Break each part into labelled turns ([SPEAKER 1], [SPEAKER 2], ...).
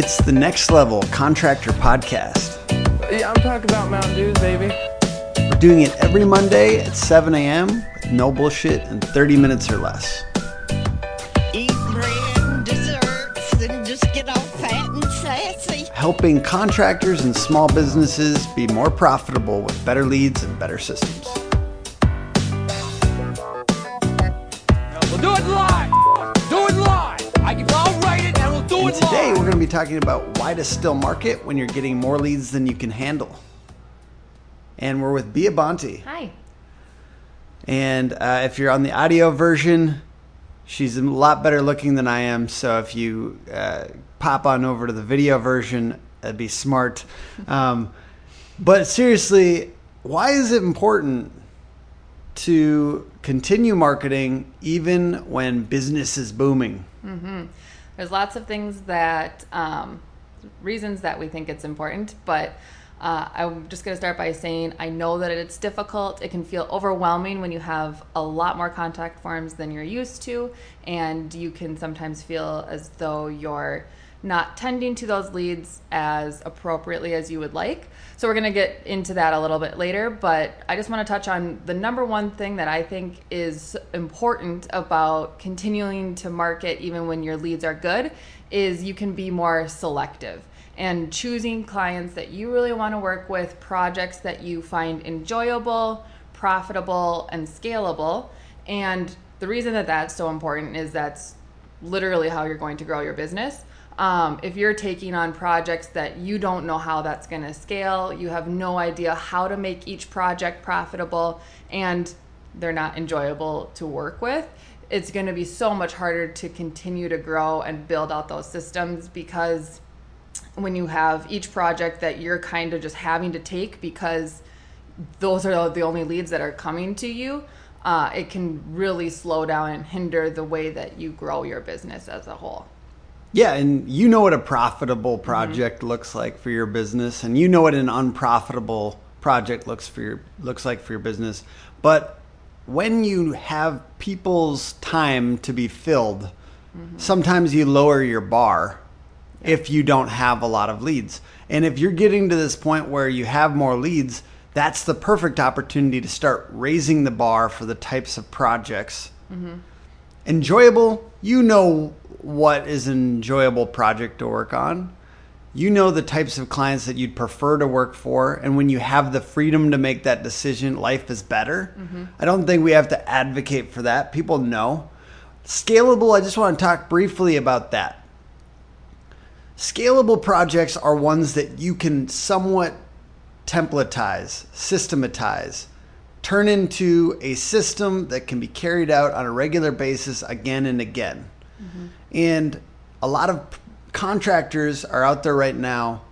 [SPEAKER 1] It's the Next Level Contractor Podcast.
[SPEAKER 2] Yeah, I'm talking about Mountain Dews, baby.
[SPEAKER 1] We're doing it every Monday at 7 a.m. with no bullshit and 30 minutes or less.
[SPEAKER 3] Eat bread and desserts and just get all fat and sassy.
[SPEAKER 1] Helping contractors and small businesses be more profitable with better leads and better systems. Talking about why to still market when you're getting more leads than you can handle. And we're with Bia Bonte.
[SPEAKER 4] Hi.
[SPEAKER 1] And uh, if you're on the audio version, she's a lot better looking than I am. So if you uh, pop on over to the video version, that'd be smart. Um, but seriously, why is it important to continue marketing even when business is booming?
[SPEAKER 4] There's lots of things that, um, reasons that we think it's important, but uh, I'm just going to start by saying I know that it's difficult. It can feel overwhelming when you have a lot more contact forms than you're used to, and you can sometimes feel as though you're not tending to those leads as appropriately as you would like. So we're going to get into that a little bit later, but I just want to touch on the number one thing that I think is important about continuing to market even when your leads are good is you can be more selective and choosing clients that you really want to work with, projects that you find enjoyable, profitable, and scalable. And the reason that that's so important is that's literally how you're going to grow your business. Um, if you're taking on projects that you don't know how that's going to scale, you have no idea how to make each project profitable, and they're not enjoyable to work with, it's going to be so much harder to continue to grow and build out those systems because when you have each project that you're kind of just having to take because those are the only leads that are coming to you, uh, it can really slow down and hinder the way that you grow your business as a whole.
[SPEAKER 1] Yeah, and you know what a profitable project looks like for your business, and you know what an unprofitable project looks for your looks like for your business. But when you have people's time to be filled, sometimes you lower your bar if you don't have a lot of leads. And if you're getting to this point where you have more leads, that's the perfect opportunity to start raising the bar for the types of projects Mm-hmm. enjoyable you know what is an enjoyable project to work on. You know the types of clients that you'd prefer to work for and when you have the freedom to make that decision life is better. Mm-hmm. I don't think we have to advocate for that. People know. Scalable i just want to talk briefly about that. Scalable projects are ones that you can somewhat templatize systematize turn into a system that can be carried out on a regular basis again and again. And a lot of contractors are out there right now.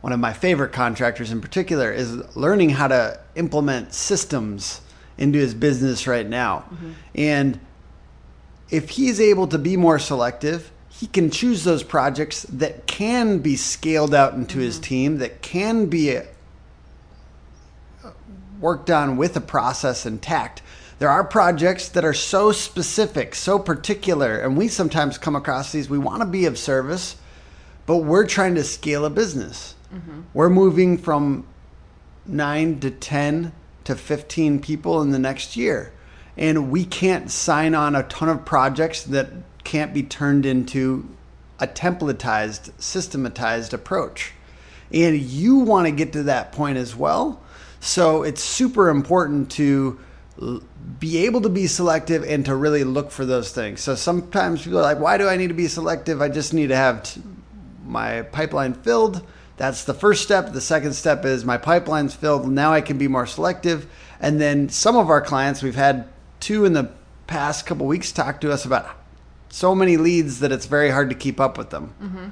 [SPEAKER 1] One of my favorite contractors in particular is learning how to implement systems into his business right now. Mm-hmm. And if he's able to be more selective, he can choose those projects that can be scaled out into his mm-hmm. team, that can be uh, worked on with a process intact. There are projects that are so specific, so particular, and we sometimes come across these. We want to be of service, but we're trying to scale a business. Mm-hmm. We're moving from nine to 10 to 15 people in the next year. And we can't sign on a ton of projects that can't be turned into a templatized, systematized approach. And you want to get to that point as well. So it's super important to be able to be selective and to really look for those things. So sometimes people are like, why do I need to be selective? I just need to have t- my pipeline filled. That's the first step. The second step is my pipeline's filled. Now I can be more selective. And then some of our clients, we've had two in the past couple weeks talk to us about so many leads that it's very hard to keep up with them. Mm-hmm.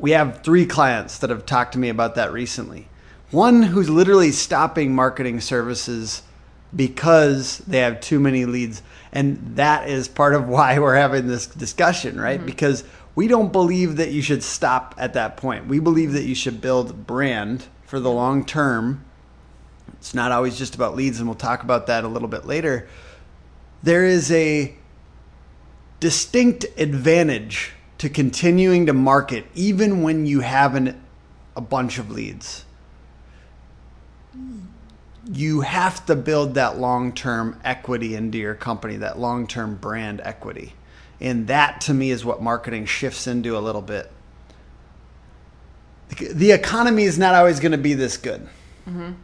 [SPEAKER 1] We have three clients that have talked to me about that recently. One who's literally stopping marketing services because they have too many leads. And that is part of why we're having this discussion, right? Mm-hmm. Because we don't believe that you should stop at that point. We believe that you should build brand for the long term. It's not always just about leads, and we'll talk about that a little bit later. There is a distinct advantage to continuing to market even when you have an, a bunch of leads. You have to build that long term equity into your company, that long term brand equity. And that to me is what marketing shifts into a little bit. The economy is not always going to be this good. Mhm.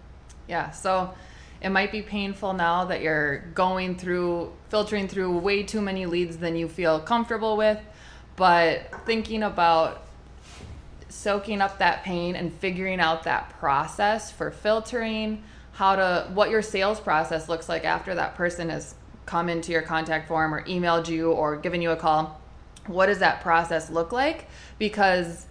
[SPEAKER 4] Yeah, so it might be painful now that you're going through, filtering through way too many leads than you feel comfortable with, but thinking about soaking up that pain and figuring out that process for filtering, how to, what your sales process looks like after that person has come into your contact form or emailed you or given you a call. What does that process look like? Because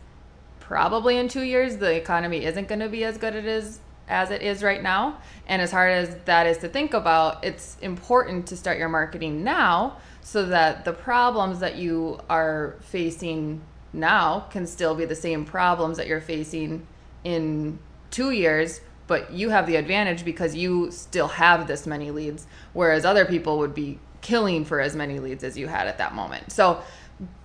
[SPEAKER 4] probably in two years the economy isn't going to be as good it is as it is right now and as hard as that is to think about it's important to start your marketing now so that the problems that you are facing now can still be the same problems that you're facing in two years but you have the advantage because you still have this many leads whereas other people would be killing for as many leads as you had at that moment so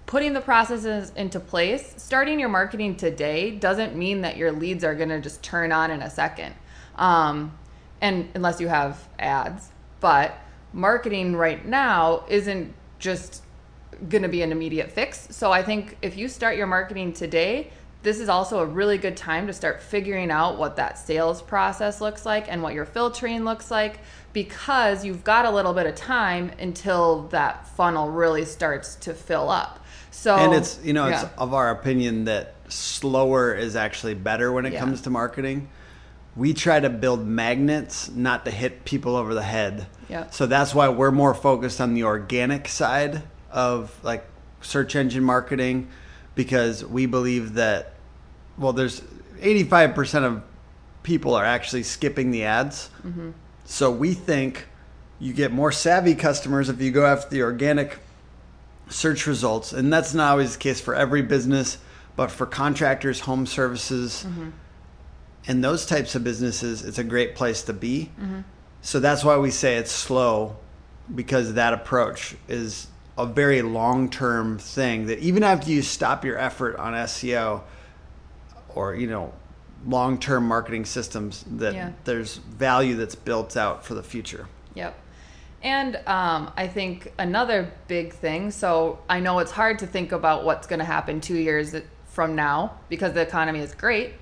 [SPEAKER 4] putting the processes into place, starting your marketing today doesn't mean that your leads are going to just turn on in a second. Um, and unless you have ads, but marketing right now isn't just going to be an immediate fix. So I think if you start your marketing today, this is also a really good time to start figuring out what that sales process looks like and what your filtering looks like because you've got a little bit of time until that funnel really starts to fill up. So
[SPEAKER 1] and it's you know it's
[SPEAKER 4] yeah.
[SPEAKER 1] of our opinion that slower is actually better when it
[SPEAKER 4] Yeah.
[SPEAKER 1] comes to marketing we try to build magnets not to hit people over the head
[SPEAKER 4] Yeah.
[SPEAKER 1] so that's why we're more focused on the organic side of like search engine marketing because we believe that well there's 85% of people are actually skipping the ads mm-hmm. so we think you get more savvy customers if you go after the organic search results. And that's not always the case for every business, but for contractors, home services, mm-hmm. and those types of businesses, it's a great place to be. Mm-hmm. So that's why we say it's slow because that approach is a very long term thing that even after you stop your effort on SEO or, you know, long term marketing systems that
[SPEAKER 4] Yeah.
[SPEAKER 1] there's value that's built out for the future.
[SPEAKER 4] Yep. And um, I think another big thing. So I know it's hard to think about what's going to happen two years from now because the economy is great.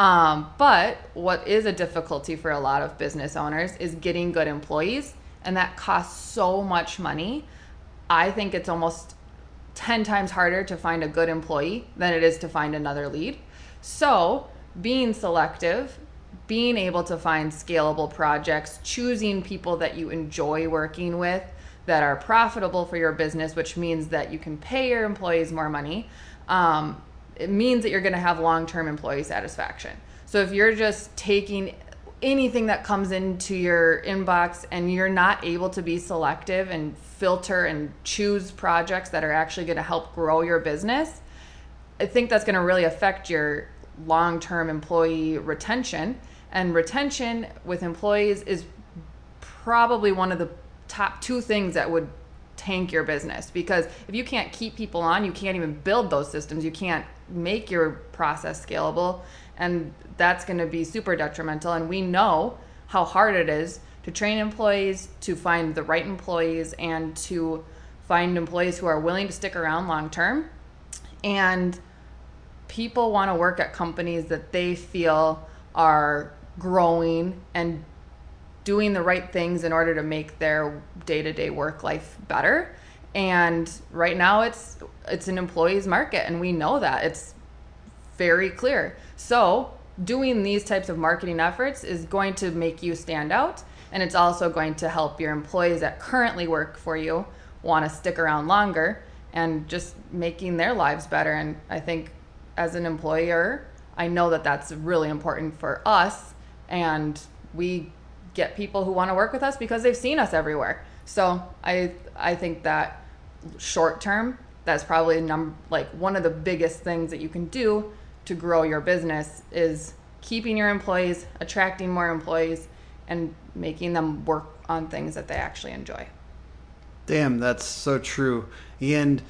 [SPEAKER 4] Um, but what is a difficulty for a lot of business owners is getting good employees, and that costs so much money. I think it's almost 10 times harder to find a good employee than it is to find another lead. So, being selective, being able to find scalable projects, choosing people that you enjoy working with that are profitable for your business, which means that you can pay your employees more money. Um, it means that you're going to have long term employee satisfaction. So, if you're just taking anything that comes into your inbox and you're not able to be selective and filter and choose projects that are actually going to help grow your business, I think that's going to really affect your long term employee retention. And retention with employees is probably one of the top two things that would tank your business because if you can't keep people on, you can't even build those systems. You can't make your process scalable. And that's going to be super detrimental. And we know how hard it is to train employees, to find the right employees, and to find employees who are willing to stick around long term. And people want to work at companies that they feel are growing and doing the right things in order to make their day-to-day work life better and right now it's it's an employees market and we know that it's very clear so doing these types of marketing efforts is going to make you stand out and it's also going to help your employees that currently work for you want to stick around longer and just making their lives better. And i think as an employer i know that that's really important for us and we get people who want to work with us because they've seen us everywhere. So i i think that short term that's probably like one of the biggest things that you can do to grow your business is keeping your employees attracting more employees and making them work on things that they actually enjoy
[SPEAKER 1] Damn, that's so true. And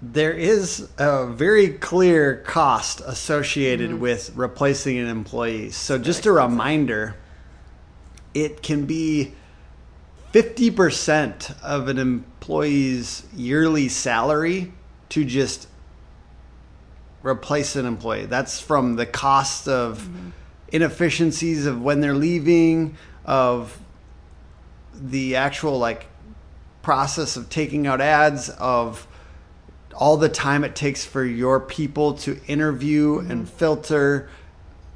[SPEAKER 1] there is a very clear cost associated mm-hmm. with replacing an employee. So, just a reminder it can be 50% of an employee's yearly salary to just replace an employee. That's from the cost of inefficiencies of when they're leaving, of the actual like process of taking out ads, of all the time it takes for your people to interview mm-hmm. and filter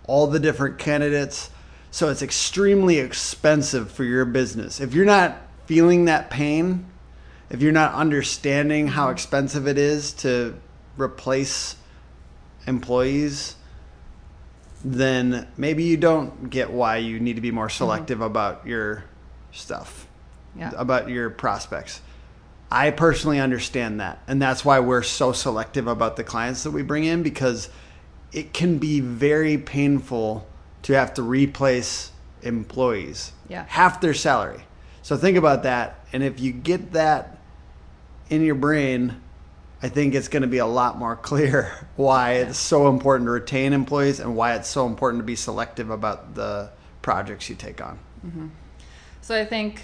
[SPEAKER 1] all the different candidates. So it's extremely expensive for your business. If you're not feeling that pain, if you're not understanding how mm-hmm. expensive it is to replace employees, then maybe you don't get why you need to be more mm-hmm. selective about your stuff,
[SPEAKER 4] Yeah.
[SPEAKER 1] about your prospects. I personally understand that. And that's why we're so selective about the clients that we bring in because it can be very painful to have to replace employees.
[SPEAKER 4] Yeah.
[SPEAKER 1] Half their salary. So think about that. And if you get that in your brain, I think it's going to be a lot more clear why it's so important to retain employees and why it's so important to be selective about the projects you take on.
[SPEAKER 4] So I think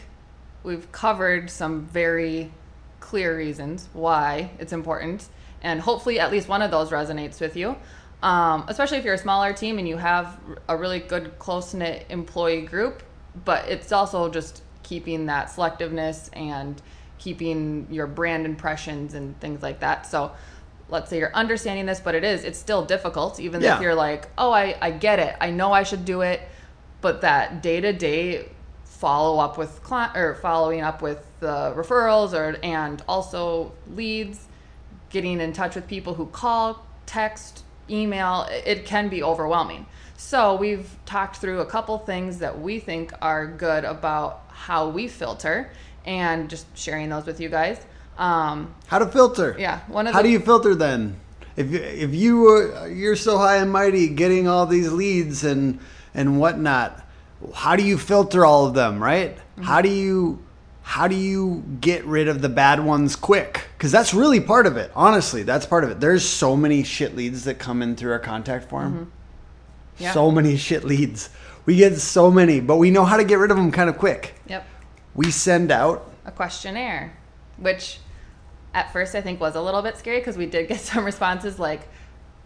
[SPEAKER 4] we've covered some very clear reasons why it's important, and hopefully at least one of those resonates with you. Um, especially if you're a smaller team and you have a really good close knit employee group, but it's also just keeping that selectiveness and keeping your brand impressions and things like that. So let's say you're understanding this, but it is, it's still difficult, even
[SPEAKER 1] Yeah.
[SPEAKER 4] if you're like, oh, I, I get it. I know I should do it. But that day to day follow up with client or following up with the referrals or and also leads, getting in touch with people who call, text, email, it- it can be overwhelming. So we've talked through a couple things that we think are good about how we filter and just sharing those with you guys. Um,
[SPEAKER 1] How to filter?
[SPEAKER 4] Yeah, one of
[SPEAKER 1] How
[SPEAKER 4] the-
[SPEAKER 1] do you filter then? If if you you're so high and mighty, getting all these leads and and whatnot, how do you filter all of them? Right?
[SPEAKER 4] Mm-hmm.
[SPEAKER 1] How do you how do you get rid of the bad ones quick? Because that's really part of it. Honestly, that's part of it. There's so many shit leads that come in through our contact form.
[SPEAKER 4] Mm-hmm. Yeah.
[SPEAKER 1] So many shit leads. We get so many, but we know how to get rid of them kind of quick.
[SPEAKER 4] yep.
[SPEAKER 1] We send out
[SPEAKER 4] a questionnaire, which at first I think was a little bit scary because we did get some responses like,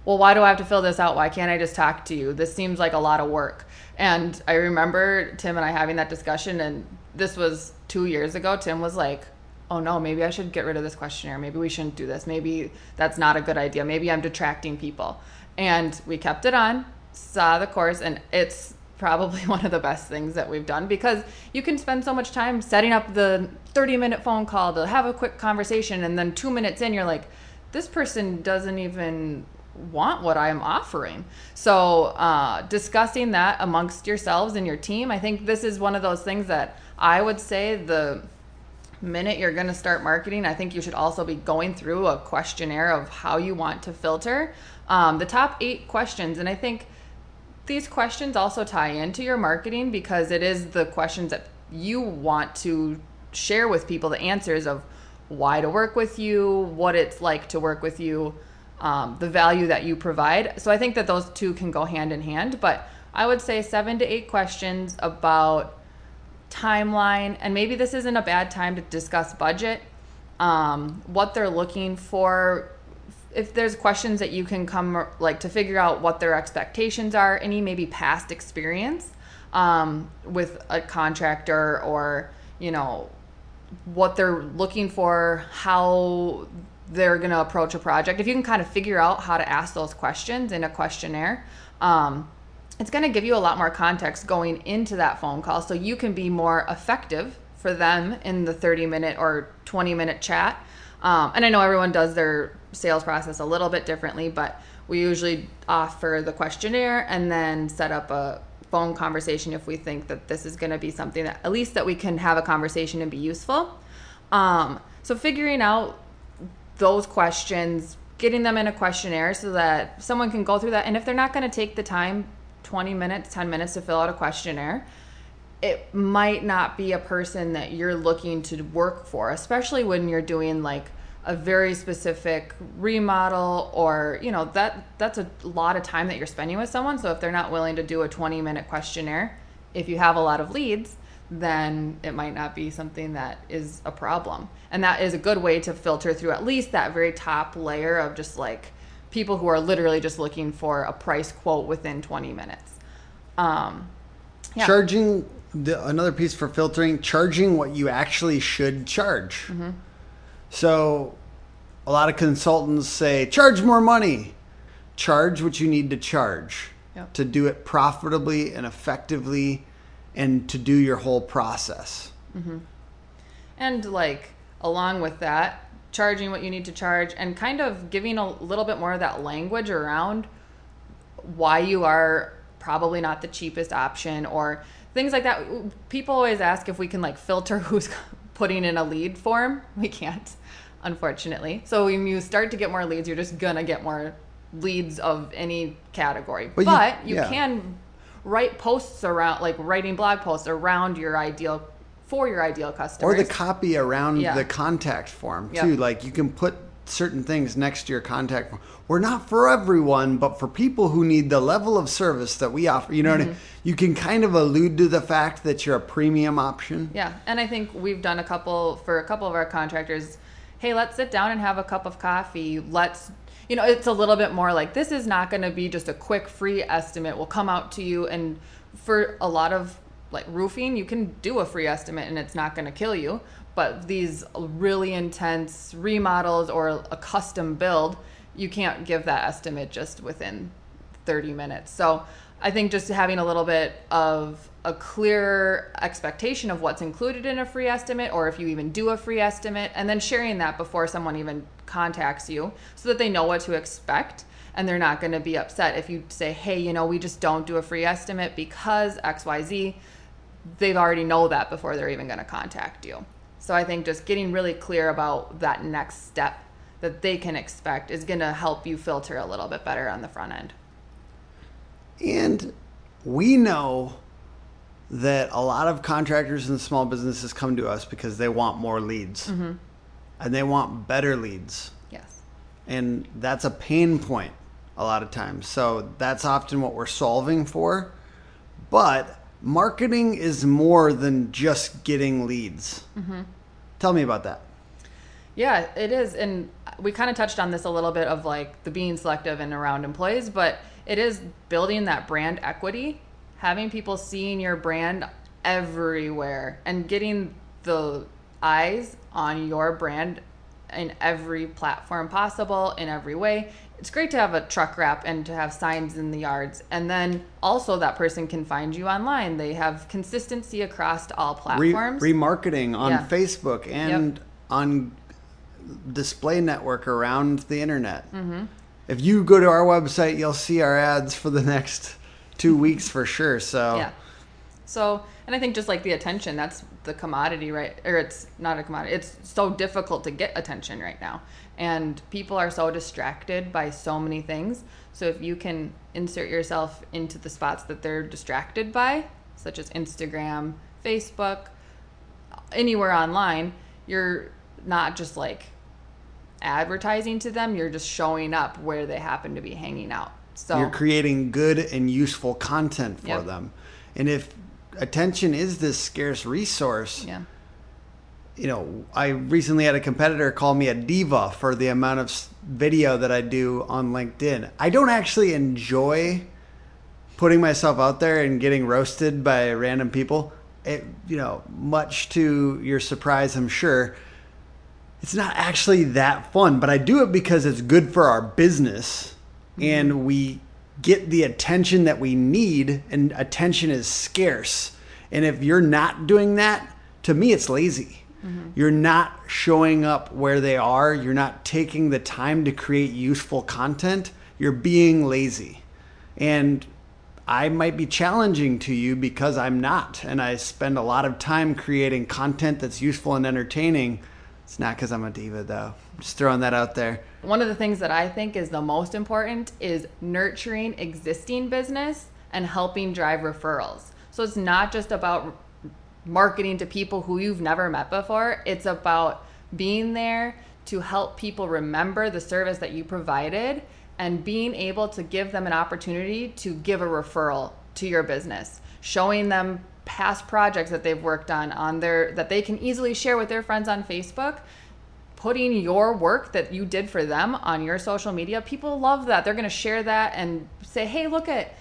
[SPEAKER 4] well, why do I have to fill this out? Why can't I just talk to you? This seems like a lot of work. And I remember Tim and I having that discussion, and this was two years ago. Tim was like, oh no, maybe I should get rid of this questionnaire. Maybe we shouldn't do this. Maybe that's not a good idea. Maybe I'm detracting people. And we kept it on, saw the course, and it's probably one of the best things that we've done because you can spend so much time setting up the 30 minute phone call to have a quick conversation and then two minutes in you're like this person doesn't even want what i'm offering so uh, discussing that amongst yourselves and your team i think this is one of those things that i would say the minute you're going to start marketing, I think you should also be going through a questionnaire of how you want to filter um, the top eight questions. And I think these questions also tie into your marketing because it is the questions that you want to share with people the answers of why to work with you, what it's like to work with you, um, the value that you provide. So I think that those two can go hand in hand. But I would say seven to eight questions about timeline, and maybe this isn't a bad time to discuss budget, um, what they're looking for. If there's questions that you can come like to figure out what their expectations are, any maybe past experience um, with a contractor or you know what they're looking for, how they're going to approach a project. If you can kind of figure out how to ask those questions in a questionnaire, um, it's going to give you a lot more context going into that phone call so you can be more effective for them in the 30 minute or 20 minute chat. Um, and I know everyone does their sales process a little bit differently, but we usually offer the questionnaire and then set up a phone conversation if we think that this is going to be something that at least that we can have a conversation and be useful. Um, so figuring out those questions, getting them in a questionnaire so that someone can go through that. And if they're not going to take the time, 20 minutes, 10 minutes to fill out a questionnaire, it might not be a person that you're looking to work for, especially when you're doing like a very specific remodel or you know that that's a lot of time that you're spending with someone so if they're not willing to do a 20 minute questionnaire if you have a lot of leads then it might not be something that is a problem and that is a good way to filter through at least that very top layer of just like people who are literally just looking for a price quote within 20 minutes um, yeah.
[SPEAKER 1] Charging the, another piece for filtering, charging what you actually should charge.
[SPEAKER 4] Mm-hmm.
[SPEAKER 1] So a lot of consultants say charge more money. Charge what you need to charge
[SPEAKER 4] Yep.
[SPEAKER 1] to do it profitably and effectively and to do your whole process. Mm-hmm.
[SPEAKER 4] And like along with that, charging what you need to charge and kind of giving a little bit more of that language around why you are probably not the cheapest option or things like that. People always ask if we can like filter who's putting in a lead form. We can't, unfortunately. So when you start to get more leads, you're just gonna get more leads of any category.
[SPEAKER 1] But
[SPEAKER 4] But,
[SPEAKER 1] you-
[SPEAKER 4] you,
[SPEAKER 1] yeah.
[SPEAKER 4] can write posts around like writing blog posts around your ideal for your ideal customer,
[SPEAKER 1] Or the copy around
[SPEAKER 4] Yeah.
[SPEAKER 1] the contact form
[SPEAKER 4] Yep.
[SPEAKER 1] too. Like you can put certain things next to your contact form. We're not for everyone, but for people who need the level of service that we offer, you know what I mean?
[SPEAKER 4] Mm-hmm.
[SPEAKER 1] You can kind of allude to the fact that you're a premium option.
[SPEAKER 4] Yeah, and I think we've done a couple for a couple of our contractors. Hey, let's sit down and have a cup of coffee. Let's, you know, it's a little bit more like this is not going to be just a quick free estimate. We'll come out to you, and for a lot of like roofing, you can do a free estimate and it's not going to kill you. But these really intense remodels or a custom build, you can't give that estimate just within 30 minutes. So I think just having a little bit of a clear expectation of what's included in a free estimate, or if you even do a free estimate, and then sharing that before someone even contacts you so that they know what to expect and they're not going to be upset if you say, hey, you know, we just don't do a free estimate because XYZ. They've already know that before they're even going to contact you. So I think just getting really clear about that next step that they can expect is going to help you filter a little bit better on the front end.
[SPEAKER 1] And we know that a lot of contractors and small businesses come to us because they want more leads
[SPEAKER 4] Mm-hmm.
[SPEAKER 1] and they want better leads.
[SPEAKER 4] Yes.
[SPEAKER 1] And that's a pain point a lot of times. So that's often what we're solving for. But marketing is more than just getting leads. Tell me about that.
[SPEAKER 4] Yeah, it is. And we kind of touched on this a little bit of like the being selective and around employees, but it is building that brand equity, having people seeing your brand everywhere and getting the eyes on your brand in every platform possible in every way. It's great to have a truck wrap and to have signs in the yards. And then also that person can find you online. They have consistency across all
[SPEAKER 1] Re-
[SPEAKER 4] platforms.
[SPEAKER 1] remarketing on
[SPEAKER 4] Yeah.
[SPEAKER 1] Facebook and on display network around the internet.
[SPEAKER 4] Mm-hmm.
[SPEAKER 1] If you go to our website, you'll see our ads for the next two weeks for sure. So
[SPEAKER 4] Yeah. So, and I think just like the attention, that's the commodity, right? Or it's not a commodity. It's so difficult to get attention right now. And people are so distracted by so many things. So, if you can insert yourself into the spots that they're distracted by, such as Instagram, Facebook, anywhere online, you're not just like advertising to them, you're just showing up where they happen to be hanging out. So,
[SPEAKER 1] you're creating good and useful content for
[SPEAKER 4] Yep.
[SPEAKER 1] them. And if attention is this scarce resource,
[SPEAKER 4] yeah.
[SPEAKER 1] you know, I recently had a competitor call me a diva for the amount of video that I do on LinkedIn. I don't actually enjoy putting myself out there and getting roasted by random people. It, you know, much to your surprise, I'm sure, it's not actually that fun, but I do it because it's good for our business mm-hmm. and we get the attention that we need, and attention is scarce. And if you're not doing that, to me, it's lazy. Mm-hmm. You're not showing up where they are, you're not taking the time to create useful content, you're being lazy. And I might be challenging to you because I'm not. And I spend a lot of time creating content that's useful and entertaining. It's not because I'm a diva, though. Just throwing that out there.
[SPEAKER 4] One of the things that I think is the most important is nurturing existing business and helping drive referrals. So it's not just about marketing to people who you've never met before, it's about being there to help people remember the service that you provided and being able to give them an opportunity to give a referral to your business, showing them past projects that they've worked on on their that they can easily share with their friends on Facebook putting your work that you did for them on your social media people love that. They're going to share that and say hey look at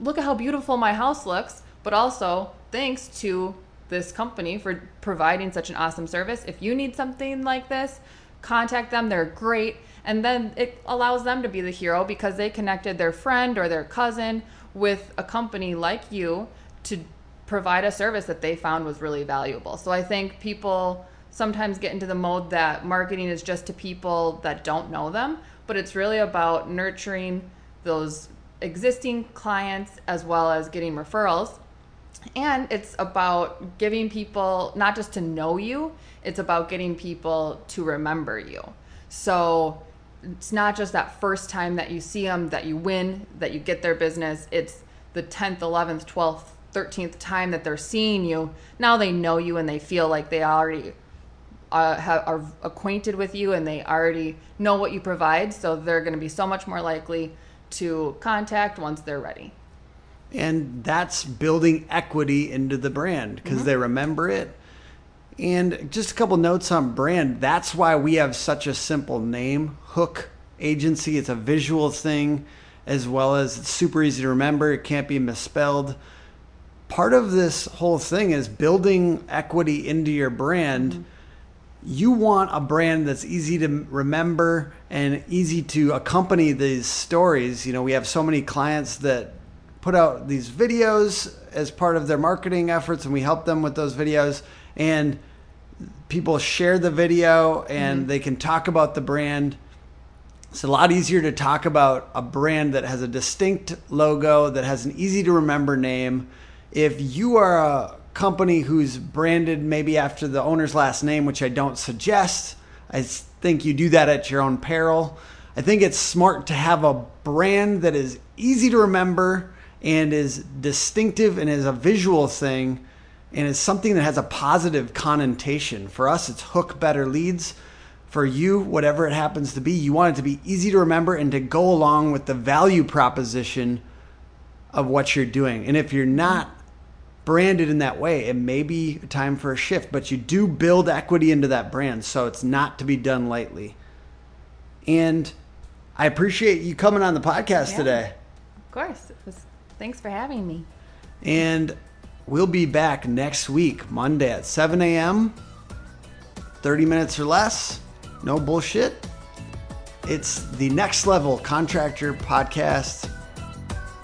[SPEAKER 4] look at how beautiful my house looks. But also thanks to this company for providing such an awesome service. If you need something like this contact them. They're great. And then it allows them to be the hero because they connected their friend or their cousin with a company like you to provide a service that they found was really valuable. So I think people sometimes get into the mode that marketing is just to people that don't know them, but it's really about nurturing those existing clients as well as getting referrals. And it's about giving people not just to know you, it's about getting people to remember you. So it's not just that first time that you see them that you win, that you get their business. It's the 10th, 11th, 12th, 13th time that they're seeing you, now they know you and they feel like they already uh, have, are acquainted with you and they already know what you provide. So they're going to be so much more likely to contact once they're ready.
[SPEAKER 1] And that's building equity into the brand because they remember it. And just a couple notes on brand. That's why we have such a simple name, Hook Agency. It's a visual thing as well as it's super easy to remember. It can't be misspelled part of this whole thing is building equity into your brand. Mm-hmm. You want a brand that's easy to remember and easy to accompany these stories. You know, we have so many clients that put out these videos as part of their marketing efforts, and we help them with those videos. And people share the video and mm-hmm. they can talk about the brand. It's a lot easier to talk about a brand that has a distinct logo, that has an easy to remember name, if you are a company who's branded maybe after the owner's last name, which I don't suggest, I think you do that at your own peril. I think it's smart to have a brand that is easy to remember and is distinctive and is a visual thing and is something that has a positive connotation. For us, it's hook better leads. For you, whatever it happens to be, you want it to be easy to remember and to go along with the value proposition of what you're doing. And if you're not branded in that way, it may be time for a shift, but you do build equity into that brand. So it's not to be done lightly. And I appreciate you coming on the podcast yeah, today.
[SPEAKER 4] Of course. Was, thanks for having me.
[SPEAKER 1] And we'll be back next week, Monday at 7 a.m. 30 minutes or less. No bullshit. It's the next level contractor podcast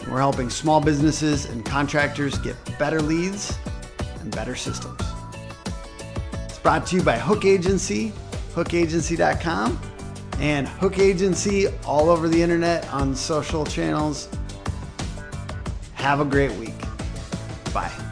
[SPEAKER 1] we're helping small businesses and contractors get better leads and better systems. It's brought to you by Hook Agency, hookagency.com, and Hook Agency all over the internet on social channels. Have a great week. Bye.